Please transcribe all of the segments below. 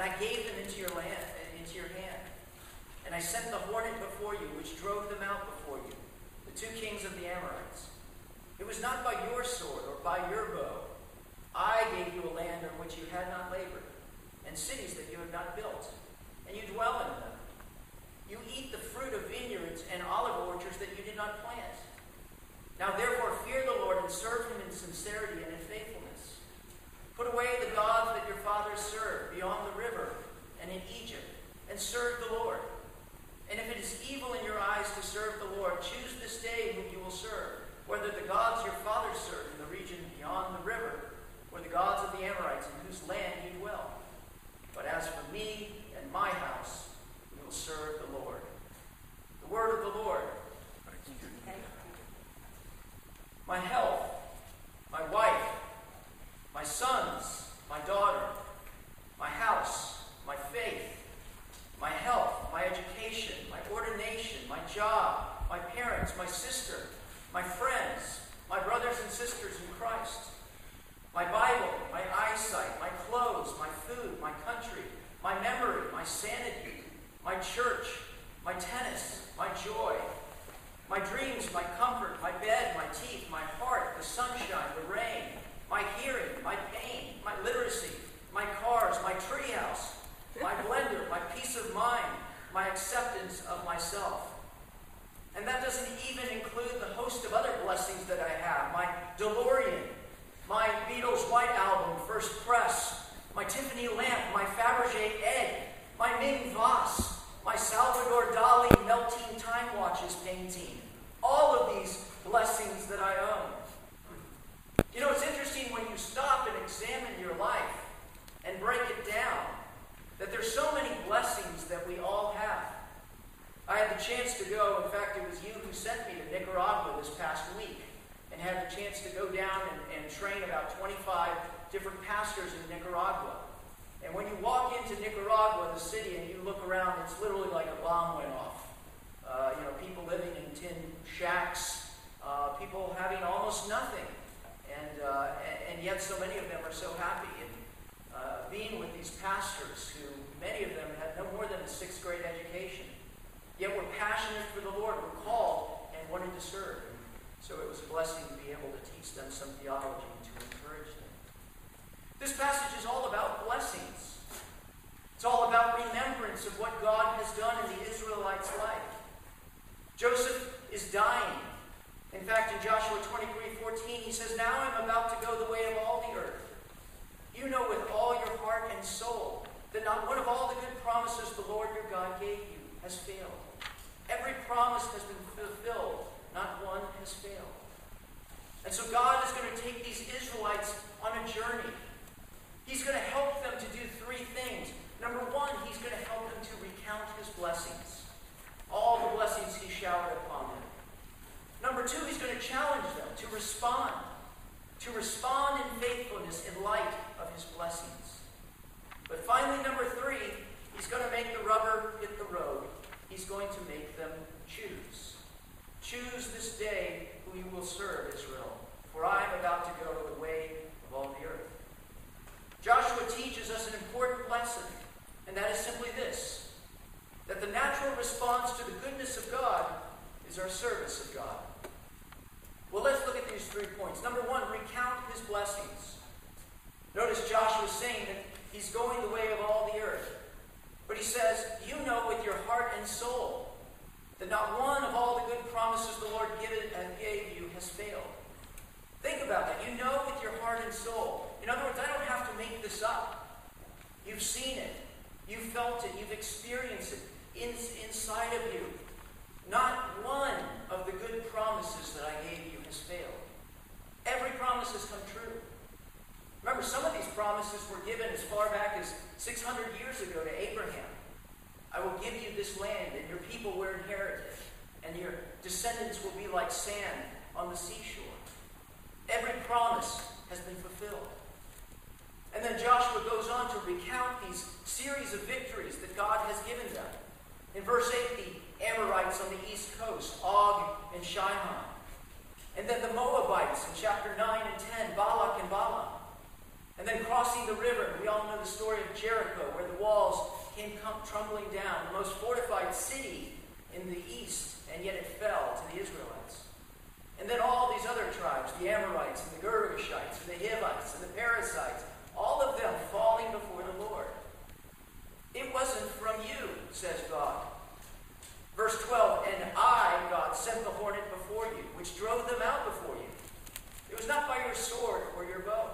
And I gave them into your land, uh, into your hand. And I sent the hornet before you, which drove them out before you, the two kings of the Amorites. It was not by your sword or by your bow. I gave you a land on which you had not labored, and cities that you had not built, and you dwell in them. You eat the fruit of vineyards and olive orchards that you did not plant. Now therefore fear the Lord and serve him in sincerity and in. Put away the gods that your fathers served beyond the river and in Egypt, and serve the Lord. And if it is evil in your eyes to serve the Lord, choose this day whom you will serve, whether the gods your fathers served in the region beyond the river, or the gods of the Amorites in whose land you dwell. But as for me and my house, we will serve the Lord. The word of the Lord. My health, my wife, my sons, my daughter, my house, my faith, my health, my education, my ordination, my job, my parents, my sister, my friends, my brothers and sisters in Christ, my Bible, my eyesight, my clothes, my food, my country, my memory, my sanity, my church, my tennis, my joy, my dreams, my comfort, my bed, my teeth, my heart, the sunshine, the rain, my hearing, my pain, my literacy, my cars, my treehouse, my blender, my peace of mind, my acceptance of myself. And that doesn't even include the host of other blessings that I have my DeLorean, my Beatles White Album, First Press, my Tiffany lamp, my Fabergé egg, my Ming vase, my Salvador Dali melting time watches painting. All of these blessings that I own. You know, it's interesting when you stop and examine your life and break it down that there's so many blessings that we all have. I had the chance to go, in fact, it was you who sent me to Nicaragua this past week, and had the chance to go down and, and train about 25 different pastors in Nicaragua. And when you walk into Nicaragua, the city, it's literally like a bomb went off. Uh, you know, people living in tin shacks, uh, people having almost nothing. And, uh, and, yet so many of them are so happy. And uh, being with these pastors who, many of them, had no more than a sixth grade education, yet were passionate for the Lord, were called, and wanted to serve. And so it was a blessing to be able to teach them some theology and to encourage them. This passage is all about blessings. It's all about remembrance of what God has done in the Israelites' life. Joseph is dying. In fact, in Joshua 23 14, he says, Now I'm about to go the way of all the earth. You know with all your heart and soul that not one of all the good promises the Lord your God gave you has failed. Every promise has been fulfilled, not one has failed. And so God is going to take these Israelites on a journey. He's going to help them to do three things. Number one, he's going to help them to recount his blessings, all the blessings he showered upon them. Number two, he's going to challenge them to respond, to respond in faithfulness in light of his blessings. But finally, number three, he's going to make the rubber hit the road. He's going to make them choose. Choose this day who you will serve, Israel, for I am about to go the way of all the earth. Joshua teaches us an important lesson, and that is simply this that the natural response to the goodness of God is our service of God. Well, let's look at these three points. Number one, recount his blessings. Notice Joshua saying that he's going the way of all the earth. But he says, You know with your heart and soul that not one of all the good promises the Lord and uh, gave you has failed. Think about that. You know with your heart and soul. In other words, I don't have to make this up. You've seen it. You've felt it. You've experienced it in, inside of you. Not one of the good promises that I gave you has failed. Every promise has come true. Remember, some of these promises were given as far back as 600 years ago to Abraham. I will give you this land, and your people will inherit it, and your descendants will be like sand on the seashore. Every promise has been fulfilled. And then Joshua goes on to recount these series of victories that God has given them. In verse 8, the Amorites on the east coast, Og and Sihon. And then the Moabites in chapter 9 and 10, Balak and Balaam. And then crossing the river, we all know the story of Jericho, where the walls came tumbling down, the most fortified city in the east, and yet it fell to the Israelites. And then all these other tribes, the Amorites and the Girgashites and the Hivites and the Perizzites, all of them falling before the Lord. It wasn't from you, says God. Verse 12, and I, God, sent the hornet before you, which drove them out before you. It was not by your sword or your bow.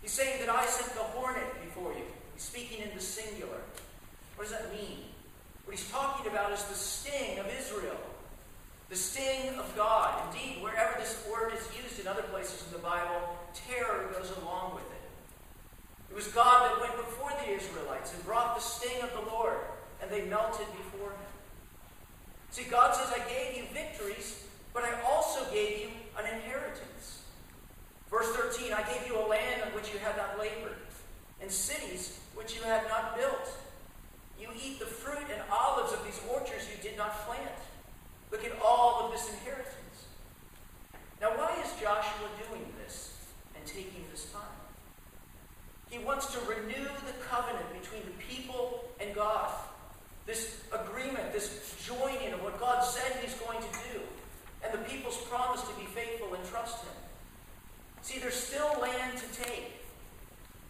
He's saying that I sent the hornet before you. He's speaking in the singular. What does that mean? What he's talking about is the sting of Israel. The sting of God. Indeed, wherever this word is used in other places in the Bible, terror goes along with it. It was God that went before the Israelites and brought the sting of the Lord, and they melted before him. See, God says, I gave you victories, but I also gave you an inheritance. Verse 13, I gave you a land on which you had not labored, and cities which you had not built. You eat the fruit and olives of these orchards you did not plant. Look at all of this inheritance. Now, why is Joshua doing this and taking this time? He wants to renew the covenant between the people and God. This agreement, this joining of what God said He's going to do, and the people's promise to be faithful and trust Him. See, there's still land to take.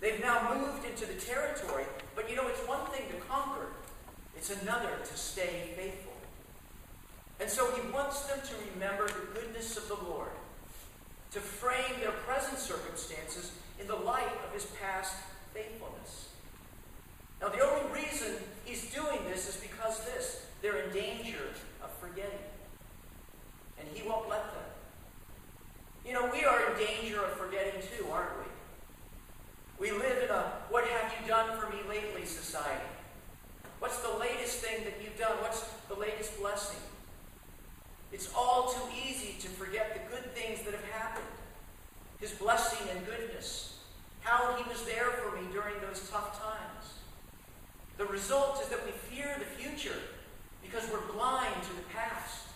They've now moved into the territory, but you know, it's one thing to conquer, it's another to stay faithful. And so he wants them to remember the goodness of the Lord, to frame their present circumstances in the light of his past faithfulness. Now, the only reason he's doing this is because this they're in danger of forgetting. And he won't let them. You know, we are in danger of forgetting too, aren't we? We live in a what have you done for me lately society. What's the latest thing that you've done? What's the latest blessing? It's all too easy to forget the good things that have happened, His blessing and goodness, how He was there for me during those tough times. The result is that we fear the future because we're blind to the past.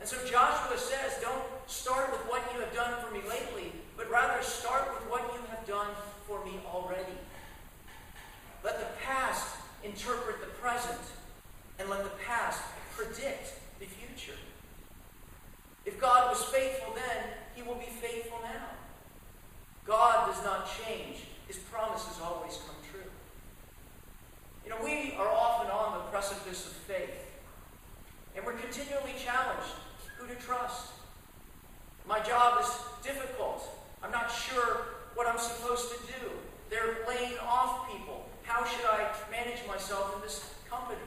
And so Joshua says, don't start with what you have done for me lately, but rather start with what you have done for me already. Let the past interpret the present, and let the past predict the future. If God was faithful then, he will be faithful now. God does not change. His promises always come true. You know, we are often on the precipice of faith, and we're continually challenged who to trust. My job is difficult. I'm not sure what I'm supposed to do. They're laying off people. How should I manage myself in this company?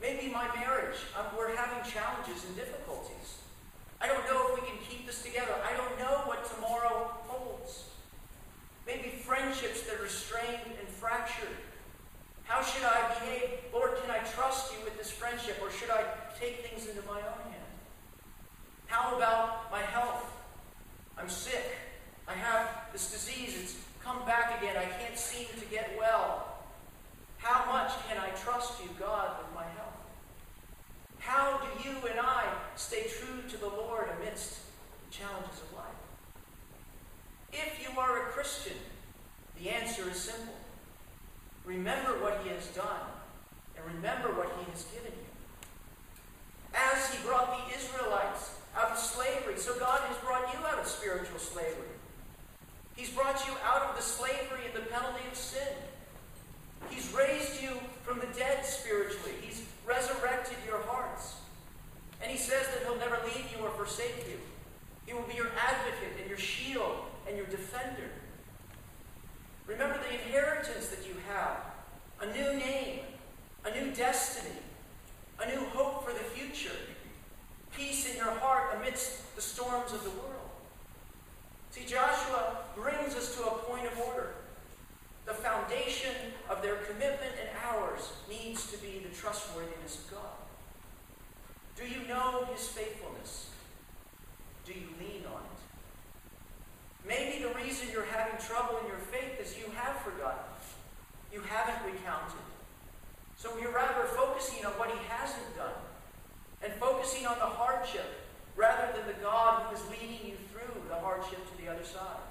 Maybe my marriage, um, we're having challenges and difficulties. I don't know if we can keep this together. I don't know what tomorrow holds. Maybe friendships that are strained and fractured. How should I behave? Lord, can I trust you with this friendship or should I take things into my own hand? How about my health? I'm sick. I have this disease. It's come back again. I can't seem to get well. How much can I trust you, God, with my health? How do you and I stay true to the Lord amidst the challenges of life? If you are a Christian, the answer is simple. Remember what He has done, and remember what He has given you. As He brought the Israelites out of slavery, so God has brought you out of spiritual slavery. He's brought you out of the slavery and the penalty of sin. He's raised you from the dead spiritually. He's resurrected your hearts. And he says that he'll never leave you or forsake you. He will be your advocate and your shield and your defender. Remember the inheritance that you have a new name, a new destiny, a new hope for the future, peace in your heart amidst the storms of the world. See, Joshua brings us to a point of order. The foundation of their commitment and ours needs to be the trustworthiness of God. Do you know his faithfulness? Do you lean on it? Maybe the reason you're having trouble in your faith is you have forgotten. You haven't recounted. So you're rather focusing on what he hasn't done and focusing on the hardship rather than the God who is leading you through the hardship to the other side.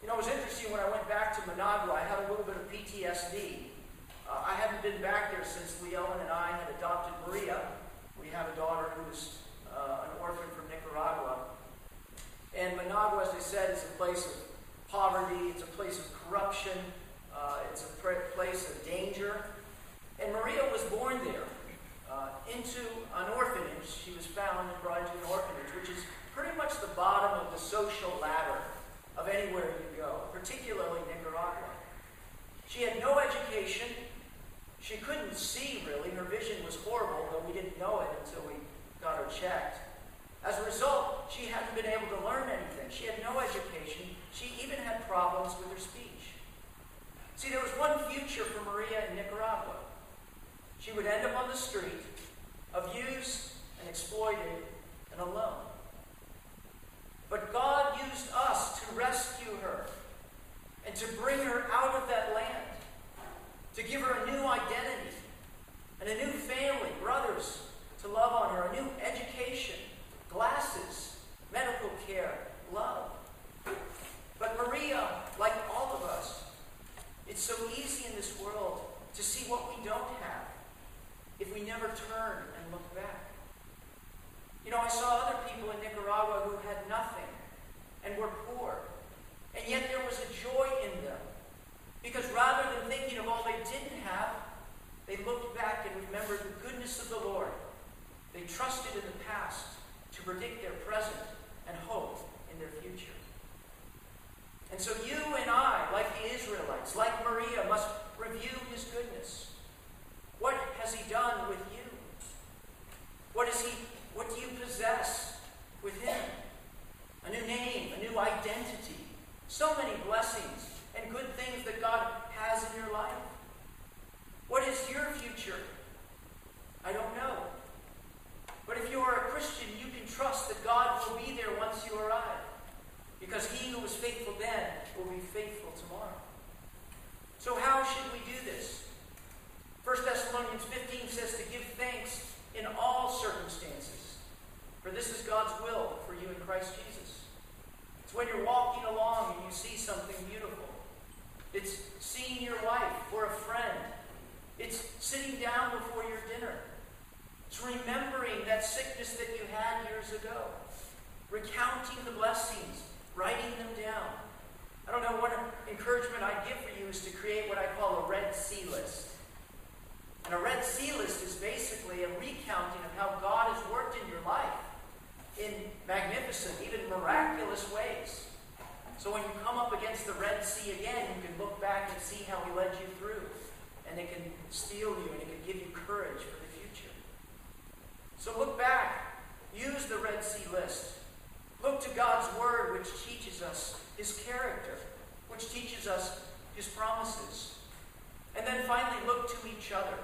You know, it was interesting when I went back to Managua, I had a little bit of PTSD. Uh, I haven't been back there since Leon and I had adopted Maria. We have a daughter who is uh, an orphan from Nicaragua. And Managua, as I said, is a place of poverty, it's a place of corruption, uh, it's a place of danger. And Maria was born there uh, into an orphanage. She was found and brought into an orphanage, which is pretty much the bottom of the social ladder of anywhere you go, particularly Nicaragua. She had no education. She couldn't see really. Her vision was horrible, but we didn't know it until we got her checked. As a result, she hadn't been able to learn anything. She had no education. She even had problems with her speech. See, there was one future for Maria in Nicaragua. She would end up on the street, abused and exploited and alone. But God used us to rescue her and to bring her out of that land, to give her a new identity and a new family, brothers to love on her, a new education, glasses, medical care, love. But Maria, like all of us, it's so easy in this world to see what we don't have if we never turn and look back. You know, I saw other people in Nicaragua who had nothing and were poor. And yet there was a joy in them. Because rather than thinking of all they didn't have, they looked back and remembered the goodness of the Lord. They trusted in the past predict their present and hope in their future. And so you and I, like the Israelites, like Maria, must review his goodness. What has he done with you? What is he what do you possess with him? A new name, a new identity, so many blessings and good things that God has in your life. What is your future? I don't know. But if you are a Christian, you can trust that God will be there once you arrive. Because he who was faithful then will be faithful tomorrow. So, how should we do this? 1 Thessalonians 15 says to give thanks in all circumstances, for this is God's will for you in Christ Jesus. It's when you're walking along and you see something beautiful. It's seeing your wife or a friend. It's sitting down before your dinner. It's remembering that sickness that you had years ago. Recounting the blessings, writing them down. I don't know what encouragement I give for you is to create what I call a red Sea list. And a Red Sea list is basically a recounting of how God has worked in your life in magnificent, even miraculous ways. So when you come up against the Red Sea again, you can look back and see how He led you through. And it can steel you and it can give you courage for the future. So look back. Use the Red Sea list. Look to God's Word, which teaches us His character, which teaches us His promises. And then finally, look to each other.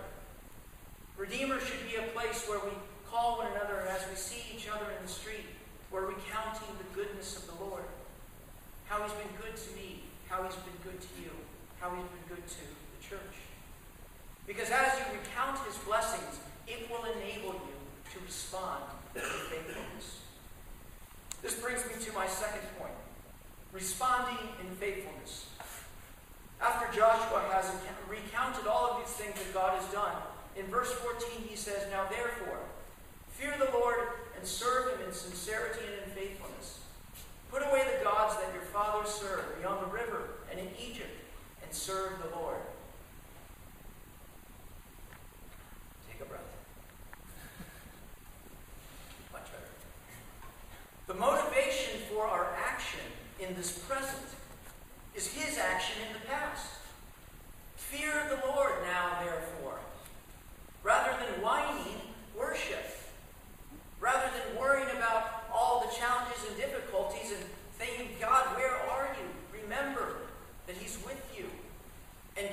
Redeemer should be a place where we call one another as we see each other in the street. We're recounting the goodness of the Lord. How he's been good to me, how he's been good to you, how he's been good to the church. Because as you recount his blessings, it will enable you to respond with faithfulness. This brings me to my second point responding in faithfulness. After Joshua has recounted all of these things that God has done, in verse 14, he says, Now therefore, fear the Lord and serve him in sincerity and in faithfulness. Put away the gods that your fathers served beyond the river and in Egypt, and serve the Lord. Take a breath. Much better. The motivation for our action in this present is his action in the past. Fear the Lord now, therefore Rather than whining, worship. Rather than worrying about all the challenges and difficulties and thinking, God, where are you? Remember that He's with you. And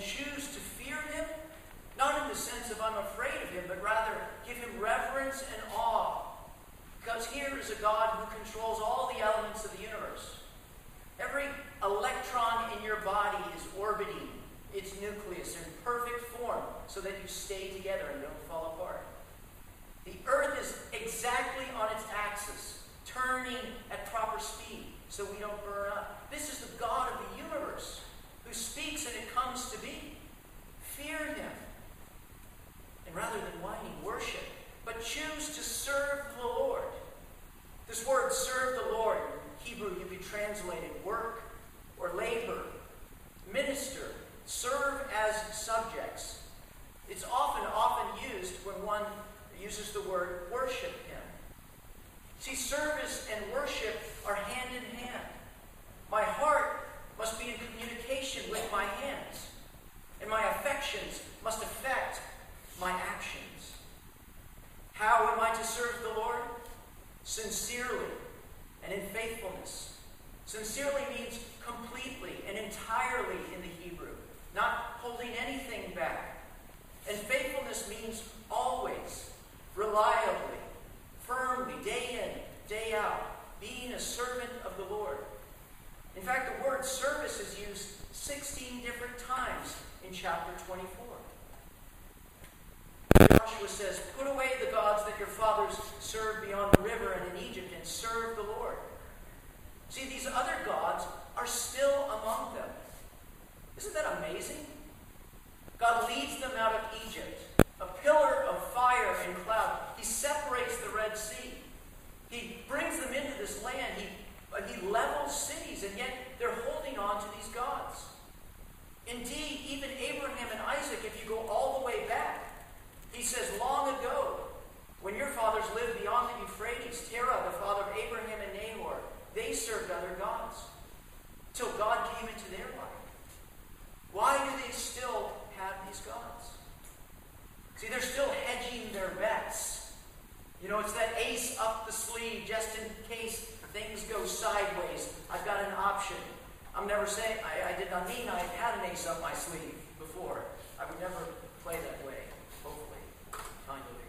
reverence and awe. Because here is a God who controls all the elements of the universe. Every electron in your body is orbiting its nucleus in perfect form so that you stay together and don't fall apart. The earth is exactly on its axis, turning at proper speed so we don't burn up. This is the God of the universe who speaks and it comes to be. Fear him. And rather than whining, worship, but choose to serve the Lord. This word, serve the Lord, in Hebrew, you could translate it work or labor, minister, serve as subjects. It's often, often used when one uses the word worship him. See, service and worship are hand in hand. My heart must be in communication with my hands, and my affections must affect my actions. How am I to serve the Lord? Sincerely and in faithfulness. Sincerely means completely and entirely in the Hebrew, not holding anything back. And faithfulness means always, reliably, firmly, day in, day out, being a servant of the Lord. In fact, the word service is used 16 different times in chapter 24. Joshua says, Put away the gods that your fathers served beyond the river and in Egypt and serve the Lord. See, these other gods are still among them. Isn't that amazing? God leads them out of Egypt, a pillar of fire and cloud. He separates the Red Sea. He brings them into this land. He, uh, he levels cities, and yet they're holding on to these gods. Indeed, even Abraham and Isaac, if you go all the way back, he says, Long ago, when your fathers lived beyond the Euphrates, Terah, the father of Abraham and Nahor, they served other gods till God came into their life. Why do they still have these gods? See, they're still hedging their bets. You know, it's that ace up the sleeve just in case things go sideways. I've got an option. I'm never saying, I, I did not mean I had an ace up my sleeve before. I would never play that way, hopefully, kindly.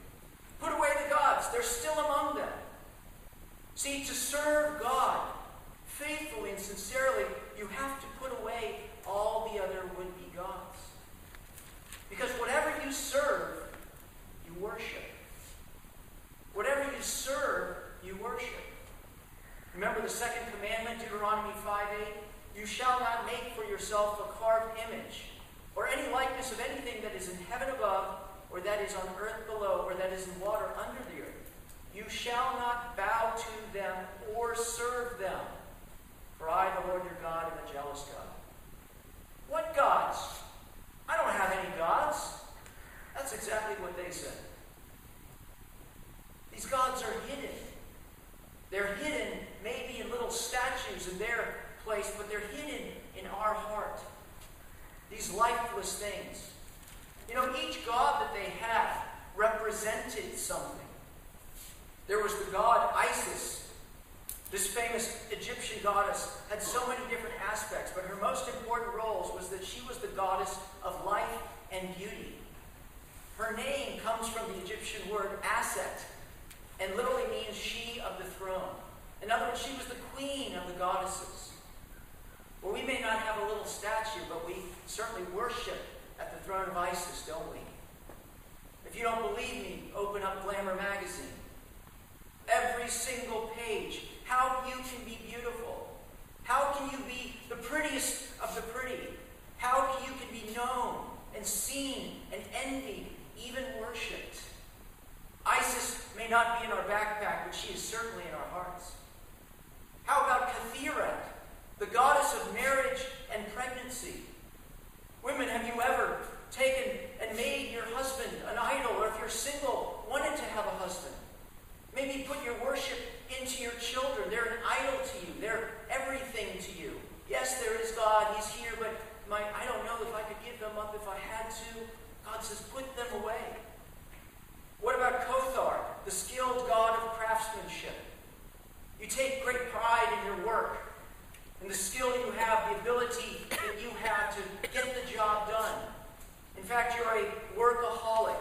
Put away the gods, they're still among them. See, to serve God faithfully and sincerely, you have to put away all the other would be gods. Because whatever you serve, you worship. Whatever you serve, you worship. Remember the second commandment, Deuteronomy 5 8? You shall not make for yourself a carved image, or any likeness of anything that is in heaven above, or that is on earth below, or that is in water under the earth. You shall not bow to them or serve them. For I, the Lord your God, am a jealous God. What gods? I don't have any gods. That's exactly what they said. These gods are hidden. They're hidden little statues in their place, but they're hidden in our heart. These lifeless things. You know, each god that they had represented something. There was the god Isis. This famous Egyptian goddess had so many different aspects, but her most important roles was that she was the goddess of life and beauty. Her name comes from the Egyptian word Aset, and literally means she of the throne. In other words, she was the queen of the goddesses. Well, we may not have a little statue, but we certainly worship at the throne of Isis, don't we? If you don't believe me, open up Glamour magazine. Every single page. How you can be beautiful. How can you be the prettiest of the pretty? How you can be known and seen and envied, even worshipped. Isis may not be in our backpack, but she is certainly in our hearts. How about Kathira, the goddess of marriage and pregnancy? Women, have you ever taken and made your husband an idol, or if you're single, wanted to have a husband? Maybe put your worship into your children. They're an idol to you. They're everything to you. Yes, there is God. He's here, but my, I don't know if I could give them up if I had to. God says, put them away. What about Kothar, the skilled god of craftsmanship? You take great pride in your work, in the skill you have, the ability that you have to get the job done. In fact, you're a workaholic.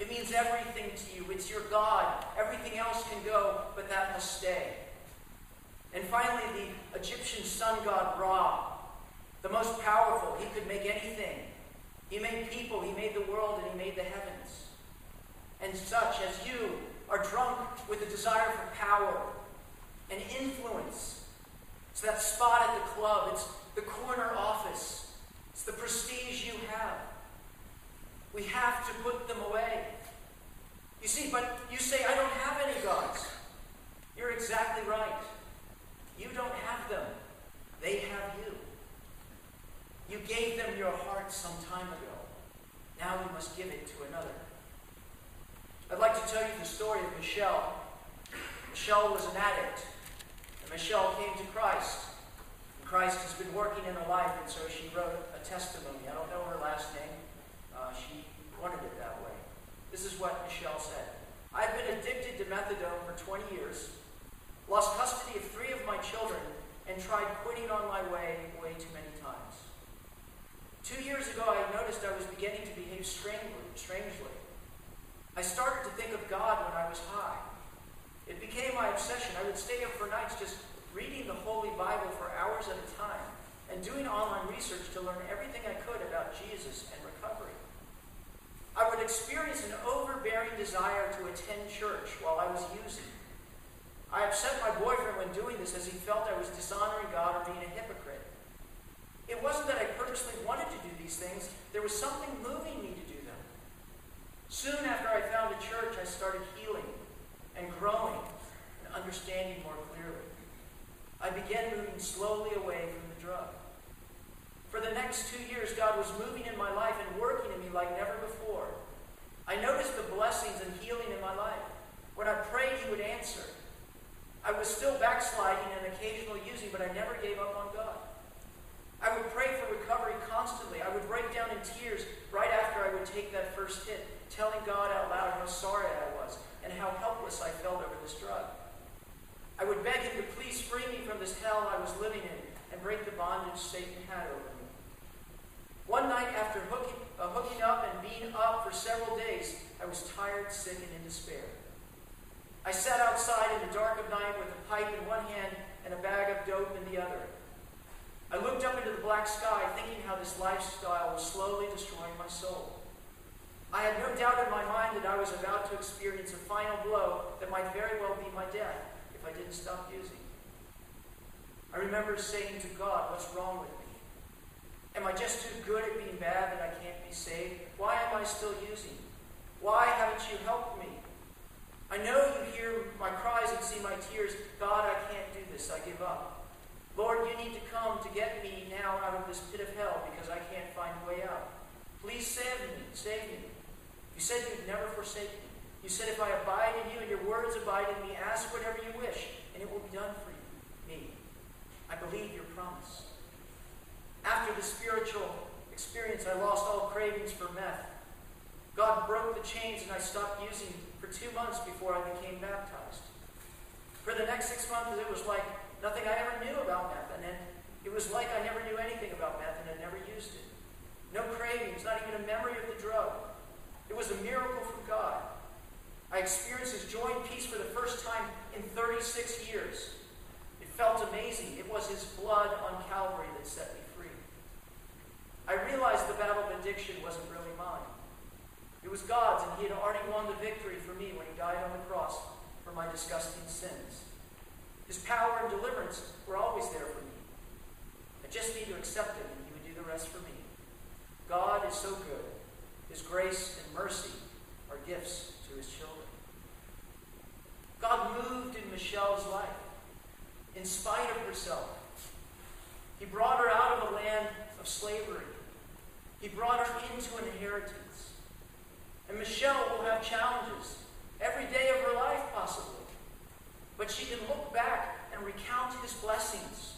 It means everything to you. It's your God. Everything else can go, but that must stay. And finally, the Egyptian sun god Ra, the most powerful. He could make anything. He made people, he made the world, and he made the heavens. And such as you are drunk with the desire for power and influence. It's that spot at the club, it's the corner office, it's the prestige you have. We have to put them away. You see, but you say, I don't have any gods. You're exactly right. You don't have them, they have you. You gave them your heart some time ago. Now we must give it to another. I'd like to tell you the story of Michelle. Michelle was an addict, and Michelle came to Christ. And Christ has been working in her life, and so she wrote a testimony. I don't know her last name. Uh, she wanted it that way. This is what Michelle said I've been addicted to methadone for 20 years, lost custody of three of my children, and tried quitting on my way way too many times. Two years ago, I noticed I was beginning to behave strangely. strangely. I started to think of God when I was high. It became my obsession. I would stay up for nights just reading the Holy Bible for hours at a time and doing online research to learn everything I could about Jesus and recovery. I would experience an overbearing desire to attend church while I was using. I upset my boyfriend when doing this as he felt I was dishonoring God or being a hypocrite. It wasn't that I purposely wanted to do these things, there was something moving me to do them. Soon after I found a church, I started healing and growing and understanding more clearly. I began moving slowly away from the drug. For the next two years, God was moving in my life and working in me like never before. I noticed the blessings and healing in my life. When I prayed, He would answer. I was still backsliding and occasionally using, but I never gave up on God. I would pray for recovery constantly. I would break down in tears right after I would take that first hit, telling God out loud how sorry I was and how helpless I felt over this drug. I would beg Him to please free me from this hell I was living in and break the bondage Satan had over me. One night after hooking, uh, hooking up and being up for several days, I was tired, sick, and in despair. I sat outside in the dark of night with a pipe in one hand and a bag of dope in the other. I looked up into the black sky, thinking how this lifestyle was slowly destroying my soul. I had no doubt in my mind that I was about to experience a final blow that might very well be my death if I didn't stop using. I remember saying to God, What's wrong with me? Am I just too good at being bad that I can't be saved? Why am I still using? Why haven't you helped me? I know you hear my cries and see my tears. God, I can't do this. I give up. Lord, you need to come to get me now out of this pit of hell because I can't find a way out. Please save me. Save me. You said you'd never forsake me. You said if I abide in you and your words abide in me, ask whatever you wish, and it will be done for you. I believe your promise. After the spiritual experience, I lost all cravings for meth. God broke the chains and I stopped using for two months before I became baptized. For the next six months, it was like nothing I ever knew about meth. And then it was like I never knew anything about meth and had never used it. No cravings, not even a memory of the drug. It was a miracle from God. I experienced His joy and peace for the first time in 36 years. Felt amazing. It was His blood on Calvary that set me free. I realized the battle of addiction wasn't really mine. It was God's, and He had already won the victory for me when He died on the cross for my disgusting sins. His power and deliverance were always there for me. I just need to accept Him, and He would do the rest for me. God is so good. His grace and mercy are gifts to His children. God moved in Michelle's life in spite of herself. He brought her out of a land of slavery he brought her into an inheritance. And Michelle will have challenges every day of her life, possibly. But she can look back and recount his blessings,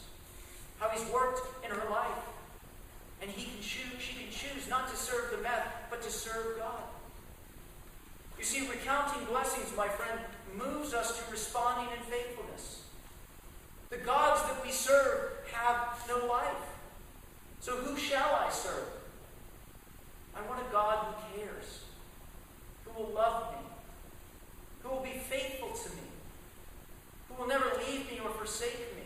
how he's worked in her life. And he can choose, she can choose not to serve the meth, but to serve God. You see, recounting blessings, my friend, moves us to responding in faithfulness. The gods that we serve have no life. So who shall I serve? I want a God who cares, who will love me, who will be faithful to me, who will never leave me or forsake me.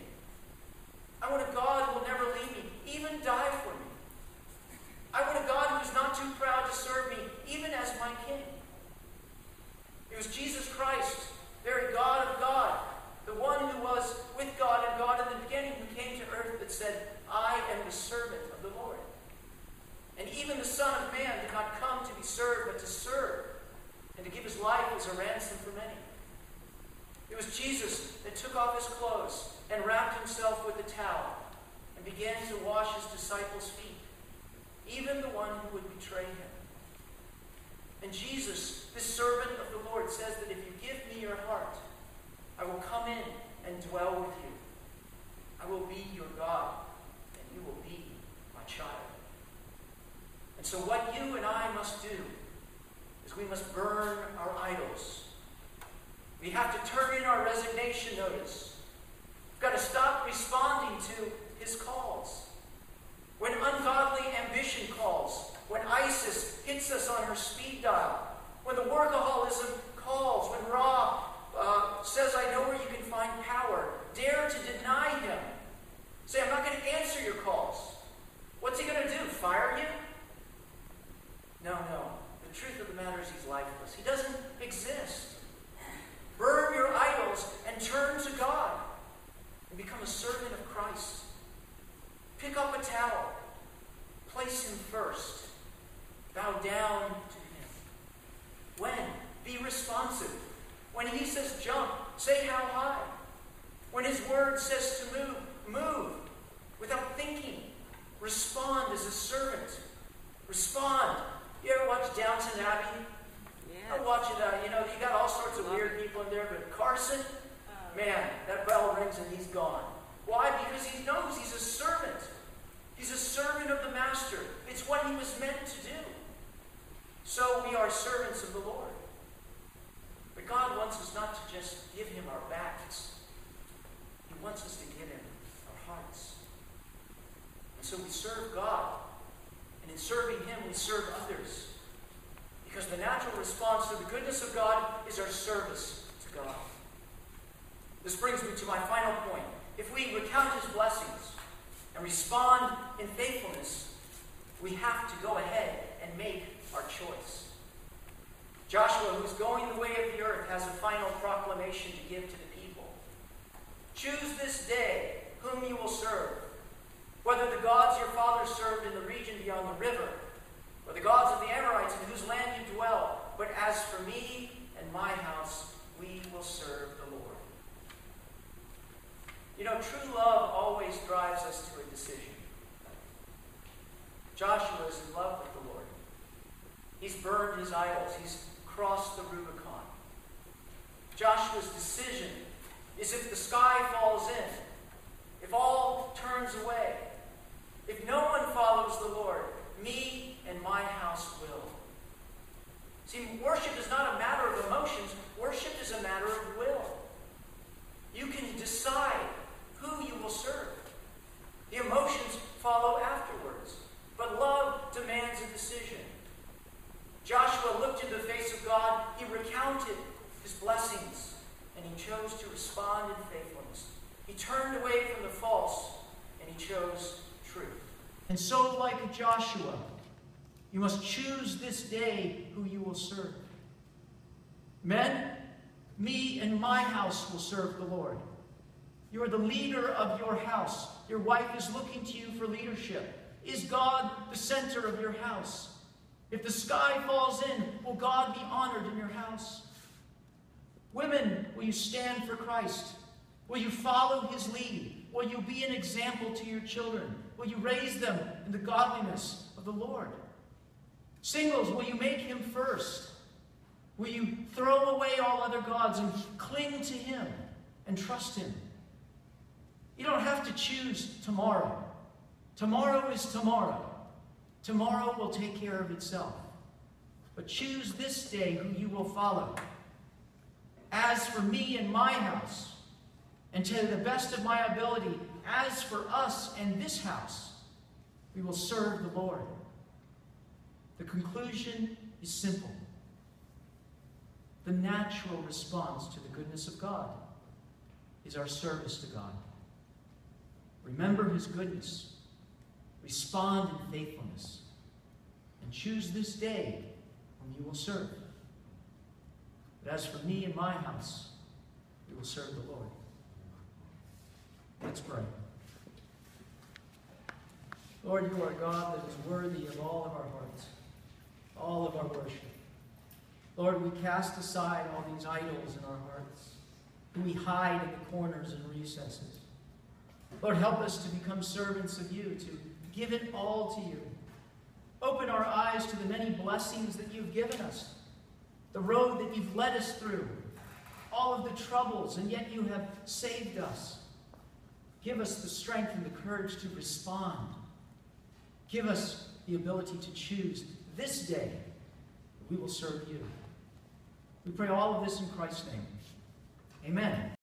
I want a God who will never leave me always drives us to a decision. Joshua is in love with the Lord. He's burned his idols. He's crossed the Rubicon. Joshua's decision is if the sky falls in, if all turns away, if no one follows the Lord, me and my house will. See, worship is not a matter of emotions, worship is a matter of will. You can decide who you will serve. The emotions follow afterwards, but love demands a decision. Joshua looked into the face of God, he recounted his blessings, and he chose to respond in faithfulness. He turned away from the false, and he chose truth. And so, like Joshua, you must choose this day who you will serve. Men, me and my house will serve the Lord. You are the leader of your house. Your wife is looking to you for leadership. Is God the center of your house? If the sky falls in, will God be honored in your house? Women, will you stand for Christ? Will you follow his lead? Will you be an example to your children? Will you raise them in the godliness of the Lord? Singles, will you make him first? Will you throw away all other gods and cling to him and trust him? You don't have to choose tomorrow. Tomorrow is tomorrow. Tomorrow will take care of itself. But choose this day who you will follow. As for me and my house, and to the best of my ability, as for us and this house, we will serve the Lord. The conclusion is simple. The natural response to the goodness of God is our service to God. Remember his goodness, respond in faithfulness, and choose this day whom you will serve. But as for me and my house, we will serve the Lord. Let's pray. Lord, you are God that is worthy of all of our hearts, all of our worship. Lord, we cast aside all these idols in our hearts, who we hide in the corners and recesses. Lord, help us to become servants of you, to give it all to you. Open our eyes to the many blessings that you've given us, the road that you've led us through, all of the troubles, and yet you have saved us. Give us the strength and the courage to respond. Give us the ability to choose this day we will serve you. We pray all of this in Christ's name. Amen.